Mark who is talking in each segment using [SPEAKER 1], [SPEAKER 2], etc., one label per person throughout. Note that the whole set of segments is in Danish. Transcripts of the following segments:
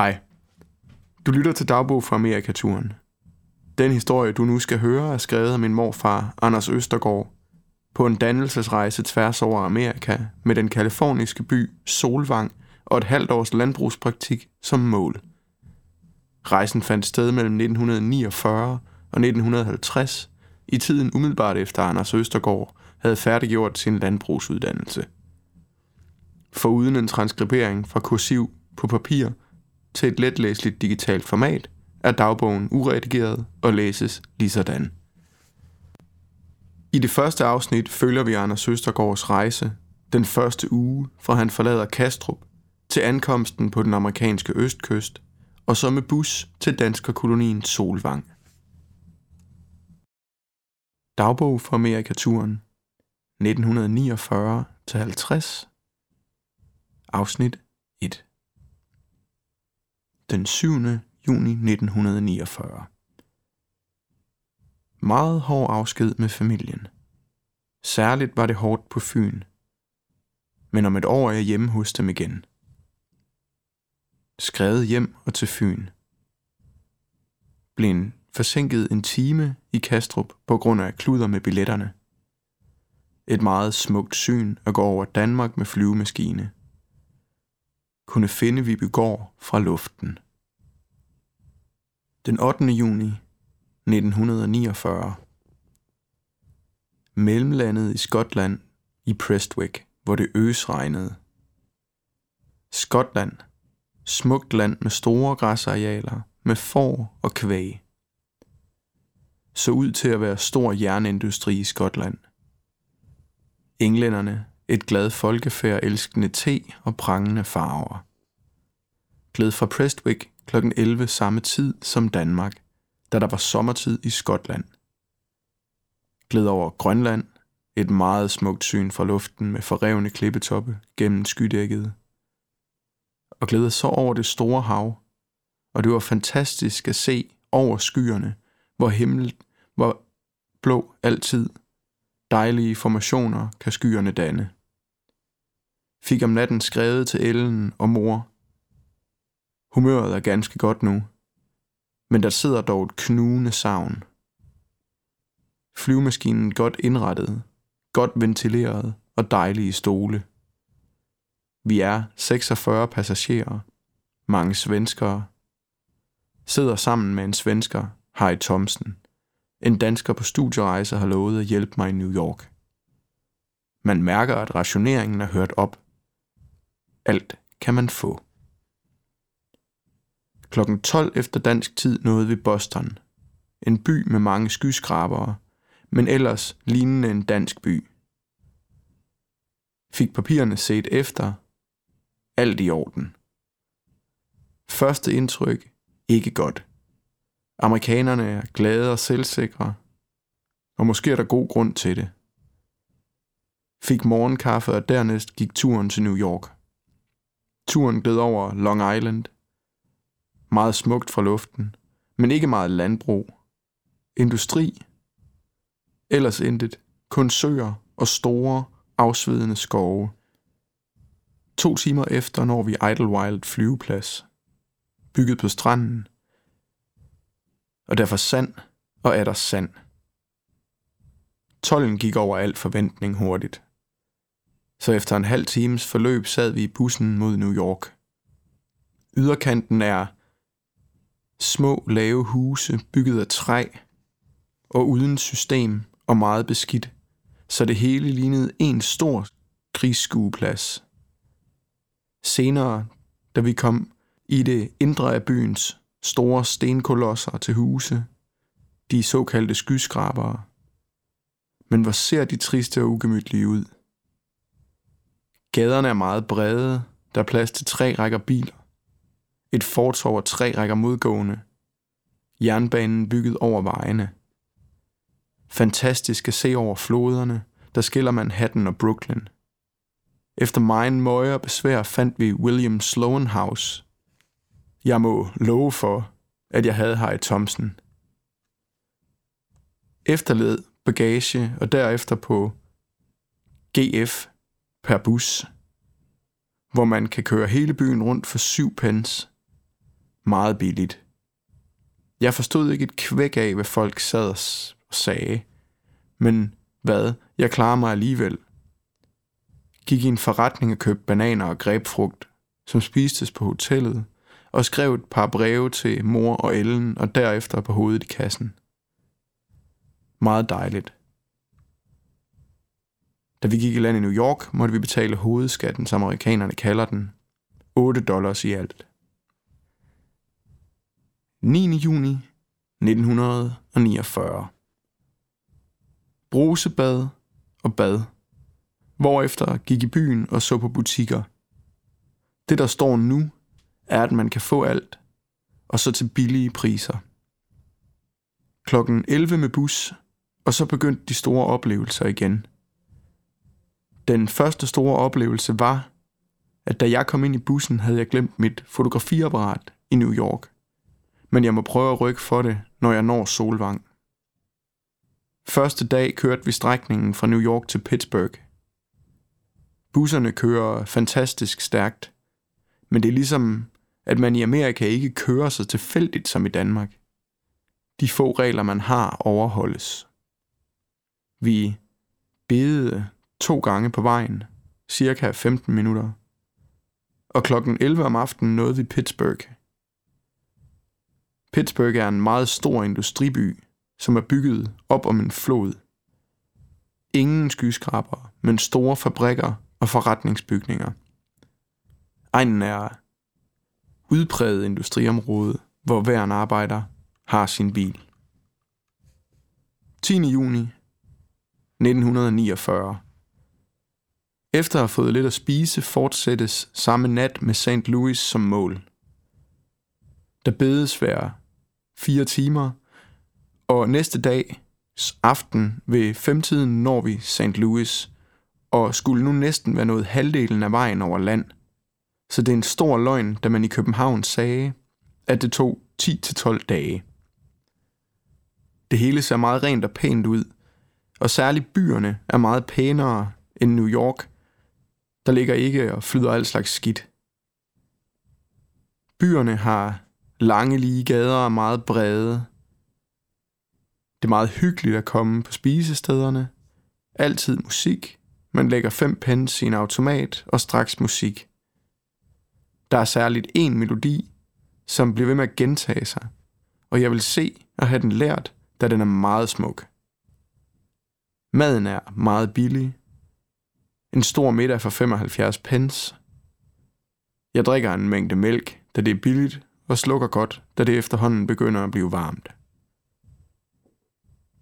[SPEAKER 1] Hej. Du lytter til Dagbog fra Amerikaturen. Den historie, du nu skal høre, er skrevet af min morfar, Anders Østergaard, på en dannelsesrejse tværs over Amerika med den kaliforniske by Solvang og et halvt års landbrugspraktik som mål. Rejsen fandt sted mellem 1949 og 1950, i tiden umiddelbart efter Anders Østergaard havde færdiggjort sin landbrugsuddannelse. Foruden en transkribering fra kursiv på papir til et letlæseligt digitalt format, er dagbogen uredigeret og læses ligesådan. I det første afsnit følger vi Anders Søstergaards rejse den første uge, fra han forlader Kastrup til ankomsten på den amerikanske østkyst, og så med bus til danskerkolonien Solvang. Dagbog fra Amerikaturen 1949-50 Afsnit 1 den 7. juni 1949 Meget hård afsked med familien. Særligt var det hårdt på Fyn. Men om et år er jeg hjemme hos dem igen. Skrevet hjem og til Fyn. Blev en forsinket en time i Kastrup på grund af kluder med billetterne. Et meget smukt syn at gå over Danmark med flyvemaskine. Kunne finde Vibygård fra luften. Den 8. juni 1949. Mellemlandet i Skotland i Prestwick, hvor det øsregnede. Skotland. Smukt land med store græsarealer, med får og kvæg. Så ud til at være stor jernindustri i Skotland. Englænderne, et glad folkefærd elskende te og prangende farver. Glæd fra Prestwick kl. 11 samme tid som Danmark, da der var sommertid i Skotland. Glæd over Grønland, et meget smukt syn fra luften med forrevne klippetoppe gennem skydækket. Og glæder så over det store hav, og det var fantastisk at se over skyerne, hvor himmel var blå altid. Dejlige formationer kan skyerne danne. Fik om natten skrevet til Ellen og mor. Humøret er ganske godt nu, men der sidder dog et knugende savn. Flyvemaskinen godt indrettet, godt ventileret og dejlige stole. Vi er 46 passagerer, mange svenskere. Sidder sammen med en svensker, Harry Thomsen. En dansker på studierejse har lovet at hjælpe mig i New York. Man mærker, at rationeringen er hørt op. Alt kan man få. Klokken 12 efter dansk tid nåede vi Boston. En by med mange skyskrabere, men ellers lignende en dansk by. Fik papirerne set efter. Alt i orden. Første indtryk. Ikke godt. Amerikanerne er glade og selvsikre, og måske er der god grund til det. Fik morgenkaffe, og dernæst gik turen til New York. Turen gled over Long Island. Meget smukt fra luften, men ikke meget landbrug. Industri. Ellers intet. Kun søer og store, afsvedende skove. To timer efter når vi Idlewild flyveplads. Bygget på stranden – og derfor sand, og er der sand. Tollen gik over al forventning hurtigt. Så efter en halv times forløb sad vi i bussen mod New York. Yderkanten er små lave huse bygget af træ og uden system og meget beskidt, så det hele lignede en stor krigsskueplads. Senere, da vi kom i det indre af byens store stenkolosser til huse, de såkaldte skyskrabere. Men hvor ser de triste og ugemytlige ud? Gaderne er meget brede, der er plads til tre rækker biler. Et fortov og tre rækker modgående. Jernbanen bygget over vejene. Fantastisk at se over floderne, der skiller Manhattan og Brooklyn. Efter meget møje og besvær fandt vi William Sloan House – jeg må love for, at jeg havde Harry Thompson. Efterled bagage og derefter på GF per bus, hvor man kan køre hele byen rundt for 7 pence. meget billigt. Jeg forstod ikke et kvæk af, hvad folk sad og sagde. Men hvad, jeg klarer mig alligevel. Gik i en forretning og købte bananer og grebfrugt, som spistes på hotellet, og skrev et par breve til mor og Ellen og derefter på hovedet i kassen. Meget dejligt. Da vi gik i land i New York, måtte vi betale hovedskatten, som amerikanerne kalder den. 8 dollars i alt. 9. juni 1949. Brusebad og bad. Hvorefter gik i byen og så på butikker. Det, der står nu, er, at man kan få alt, og så til billige priser. Klokken 11 med bus, og så begyndte de store oplevelser igen. Den første store oplevelse var, at da jeg kom ind i bussen, havde jeg glemt mit fotografiapparat i New York. Men jeg må prøve at rykke for det, når jeg når Solvang. Første dag kørte vi strækningen fra New York til Pittsburgh. Busserne kører fantastisk stærkt, men det er ligesom, at man i Amerika ikke kører så tilfældigt som i Danmark. De få regler, man har, overholdes. Vi bedede to gange på vejen, cirka 15 minutter. Og klokken 11 om aftenen nåede vi Pittsburgh. Pittsburgh er en meget stor industriby, som er bygget op om en flod. Ingen skyskraber, men store fabrikker og forretningsbygninger. Egnen er udpræget industriområde, hvor hver en arbejder har sin bil. 10. juni 1949. Efter at have fået lidt at spise, fortsættes samme nat med St. Louis som mål. Der bedes hver fire timer, og næste dag aften ved femtiden når vi St. Louis, og skulle nu næsten være nået halvdelen af vejen over land. Så det er en stor løgn, da man i København sagde, at det tog 10-12 dage. Det hele ser meget rent og pænt ud, og særligt byerne er meget pænere end New York, der ligger ikke og flyder alt slags skidt. Byerne har lange lige gader og meget brede, det er meget hyggeligt at komme på spisestederne. Altid musik. Man lægger fem pence i en automat og straks musik. Der er særligt en melodi, som bliver ved med at gentage sig, og jeg vil se at have den lært, da den er meget smuk. Maden er meget billig. En stor middag for 75 pence. Jeg drikker en mængde mælk, da det er billigt, og slukker godt, da det efterhånden begynder at blive varmt.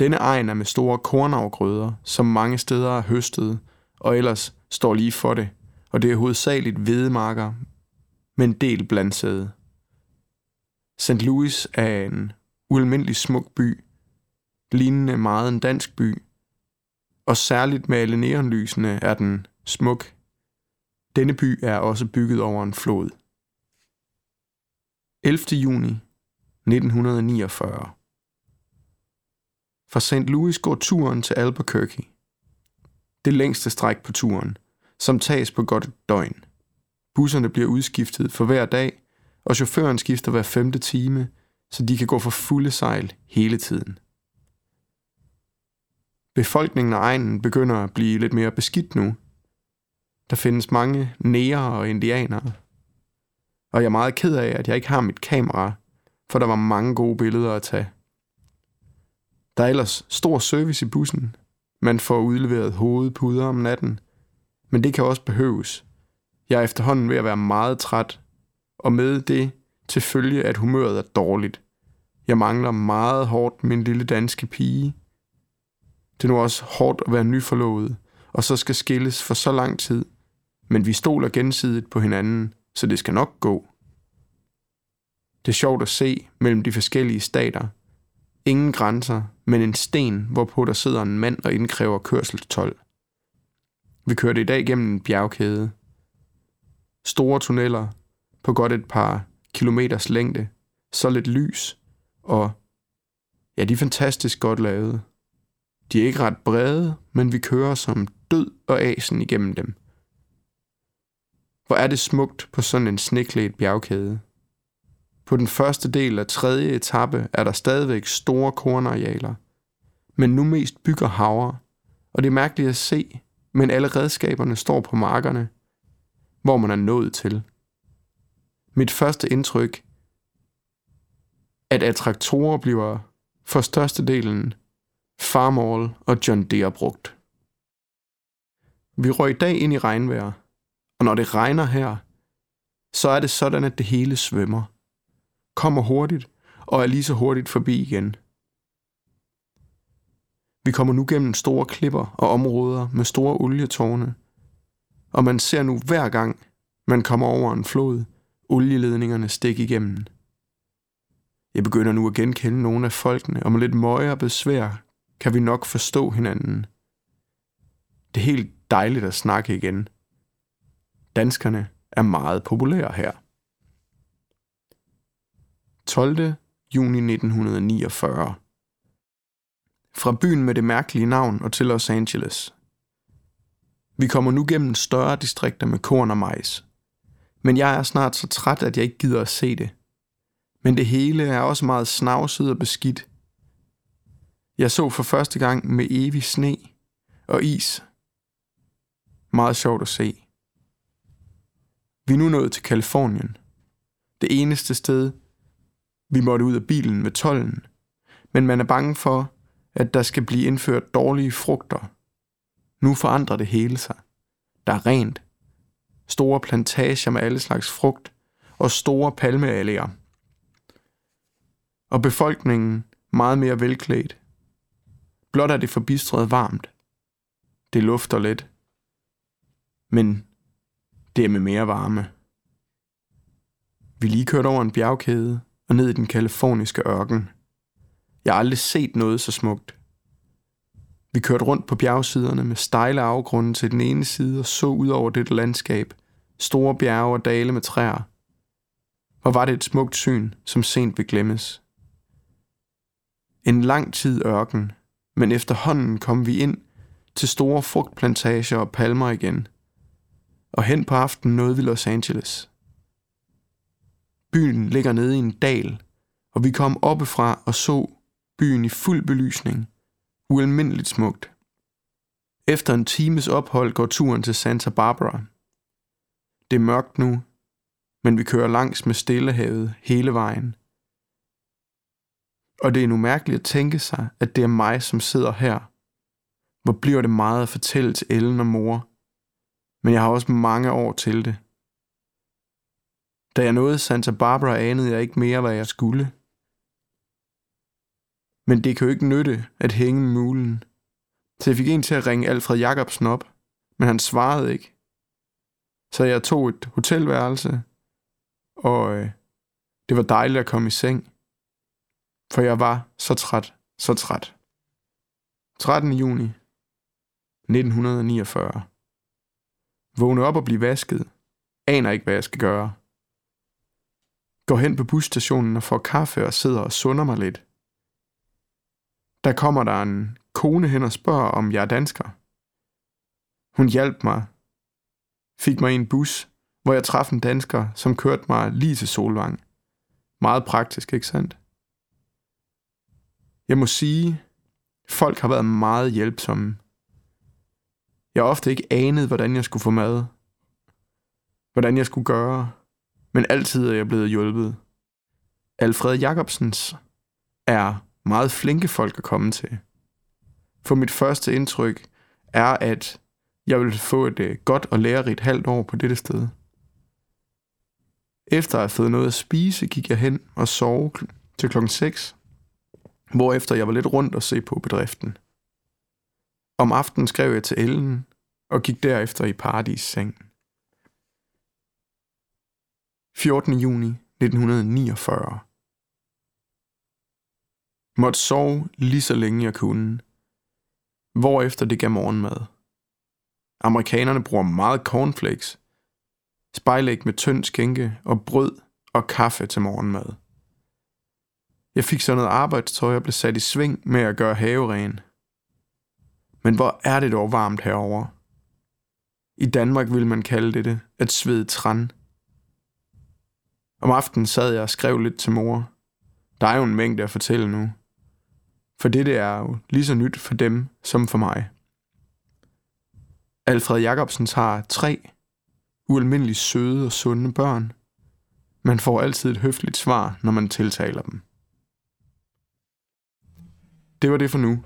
[SPEAKER 1] Denne egen er med store kornafgrøder, som mange steder er høstet, og ellers står lige for det, og det er hovedsageligt hvedemarker, men del blandsæde. St. Louis er en ualmindelig smuk by, lignende meget en dansk by, og særligt med alle neonlysene er den smuk. Denne by er også bygget over en flod. 11. juni 1949 fra St. Louis går turen til Albuquerque. Det længste stræk på turen, som tages på godt et døgn. Busserne bliver udskiftet for hver dag, og chaufføren skifter hver femte time, så de kan gå for fulde sejl hele tiden. Befolkningen af egnen begynder at blive lidt mere beskidt nu. Der findes mange næger og indianere. Og jeg er meget ked af, at jeg ikke har mit kamera, for der var mange gode billeder at tage. Der er ellers stor service i bussen. Man får udleveret hovedpuder om natten. Men det kan også behøves. Jeg er efterhånden ved at være meget træt, og med det til følge, at humøret er dårligt. Jeg mangler meget hårdt min lille danske pige. Det er nu også hårdt at være nyforlovet, og så skal skilles for så lang tid. Men vi stoler gensidigt på hinanden, så det skal nok gå. Det er sjovt at se mellem de forskellige stater, Ingen grænser, men en sten, hvorpå der sidder en mand og indkræver kørselstol. Vi kørte i dag gennem en bjergkæde. Store tunneller på godt et par kilometers længde, så lidt lys, og ja, de er fantastisk godt lavet. De er ikke ret brede, men vi kører som død og asen igennem dem. Hvor er det smukt på sådan en sneklædt bjergkæde. På den første del af tredje etape er der stadigvæk store kornarealer, men nu mest bygger havre, og det er mærkeligt at se, men alle redskaberne står på markerne, hvor man er nået til. Mit første indtryk, at at traktorer bliver for størstedelen Farmall og John Deere brugt. Vi røg i dag ind i regnvejr, og når det regner her, så er det sådan, at det hele svømmer. Kommer hurtigt og er lige så hurtigt forbi igen. Vi kommer nu gennem store klipper og områder med store olietårne, og man ser nu hver gang, man kommer over en flod, olieledningerne stikke igennem. Jeg begynder nu at genkende nogle af folkene, og med lidt møje og besvær kan vi nok forstå hinanden. Det er helt dejligt at snakke igen. Danskerne er meget populære her. 12. juni 1949 Fra byen med det mærkelige navn og til Los Angeles. Vi kommer nu gennem større distrikter med korn og majs. Men jeg er snart så træt, at jeg ikke gider at se det. Men det hele er også meget snavset og beskidt. Jeg så for første gang med evig sne og is. Meget sjovt at se. Vi er nu nået til Kalifornien. Det eneste sted, vi måtte ud af bilen med tollen. Men man er bange for, at der skal blive indført dårlige frugter. Nu forandrer det hele sig. Der er rent. Store plantager med alle slags frugt og store palmealléer. Og befolkningen meget mere velklædt. Blot er det forbistret varmt. Det lufter lidt. Men det er med mere varme. Vi lige kørt over en bjergkæde og ned i den kaliforniske ørken. Jeg har aldrig set noget så smukt. Vi kørte rundt på bjergsiderne med stejle afgrunde til den ene side og så ud over dette landskab, store bjerge og dale med træer. Hvor var det et smukt syn, som sent vil glemmes. En lang tid ørken, men efterhånden kom vi ind til store frugtplantager og palmer igen – og hen på aftenen nåede vi Los Angeles. Byen ligger nede i en dal, og vi kom oppefra og så byen i fuld belysning. Ualmindeligt smukt. Efter en times ophold går turen til Santa Barbara. Det er mørkt nu, men vi kører langs med Stillehavet hele vejen. Og det er nu mærkeligt at tænke sig, at det er mig, som sidder her. Hvor bliver det meget at fortælle til Ellen og mor, men jeg har også mange år til det. Da jeg nåede Santa Barbara, anede jeg ikke mere, hvad jeg skulle. Men det kan jo ikke nytte at hænge mulen. Så jeg fik en til at ringe Alfred Jacobsen op, men han svarede ikke. Så jeg tog et hotelværelse, og øh, det var dejligt at komme i seng. For jeg var så træt, så træt. 13. juni 1949 Vågne op og blive vasket. Aner ikke, hvad jeg skal gøre. Går hen på busstationen og får kaffe og sidder og sunder mig lidt. Der kommer der en kone hen og spørger, om jeg er dansker. Hun hjalp mig. Fik mig i en bus, hvor jeg traf en dansker, som kørte mig lige til Solvang. Meget praktisk, ikke sandt? Jeg må sige, folk har været meget hjælpsomme. Jeg ofte ikke anede, hvordan jeg skulle få mad. Hvordan jeg skulle gøre. Men altid er jeg blevet hjulpet. Alfred Jacobsens er meget flinke folk at komme til. For mit første indtryk er, at jeg vil få et øh, godt og lærerigt halvt år på dette sted. Efter at have fået noget at spise, gik jeg hen og sov til klokken 6, hvorefter jeg var lidt rundt og se på bedriften. Om aftenen skrev jeg til Ellen og gik derefter i paradis seng. 14. juni 1949 Måtte sove lige så længe jeg kunne, hvorefter det gav morgenmad. Amerikanerne bruger meget cornflakes, spejlæg med tynd skænke og brød og kaffe til morgenmad. Jeg fik så noget arbejdstøj og blev sat i sving med at gøre haveren. Men hvor er det dog varmt herover. I Danmark vil man kalde det at svede træn. Om aftenen sad jeg og skrev lidt til mor. Der er jo en mængde at fortælle nu. For det er jo lige så nyt for dem som for mig. Alfred Jacobsen har tre ualmindeligt søde og sunde børn. Man får altid et høfligt svar, når man tiltaler dem. Det var det for nu.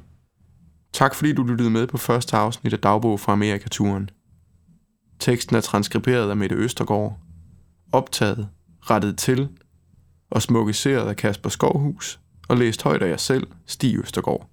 [SPEAKER 1] Tak fordi du lyttede med på første afsnit af Dagbog fra Amerikaturen. Teksten er transkriberet af Mette Østergaard, optaget, rettet til og smukkiseret af Kasper Skovhus og læst højt af jer selv, Stig Østergaard.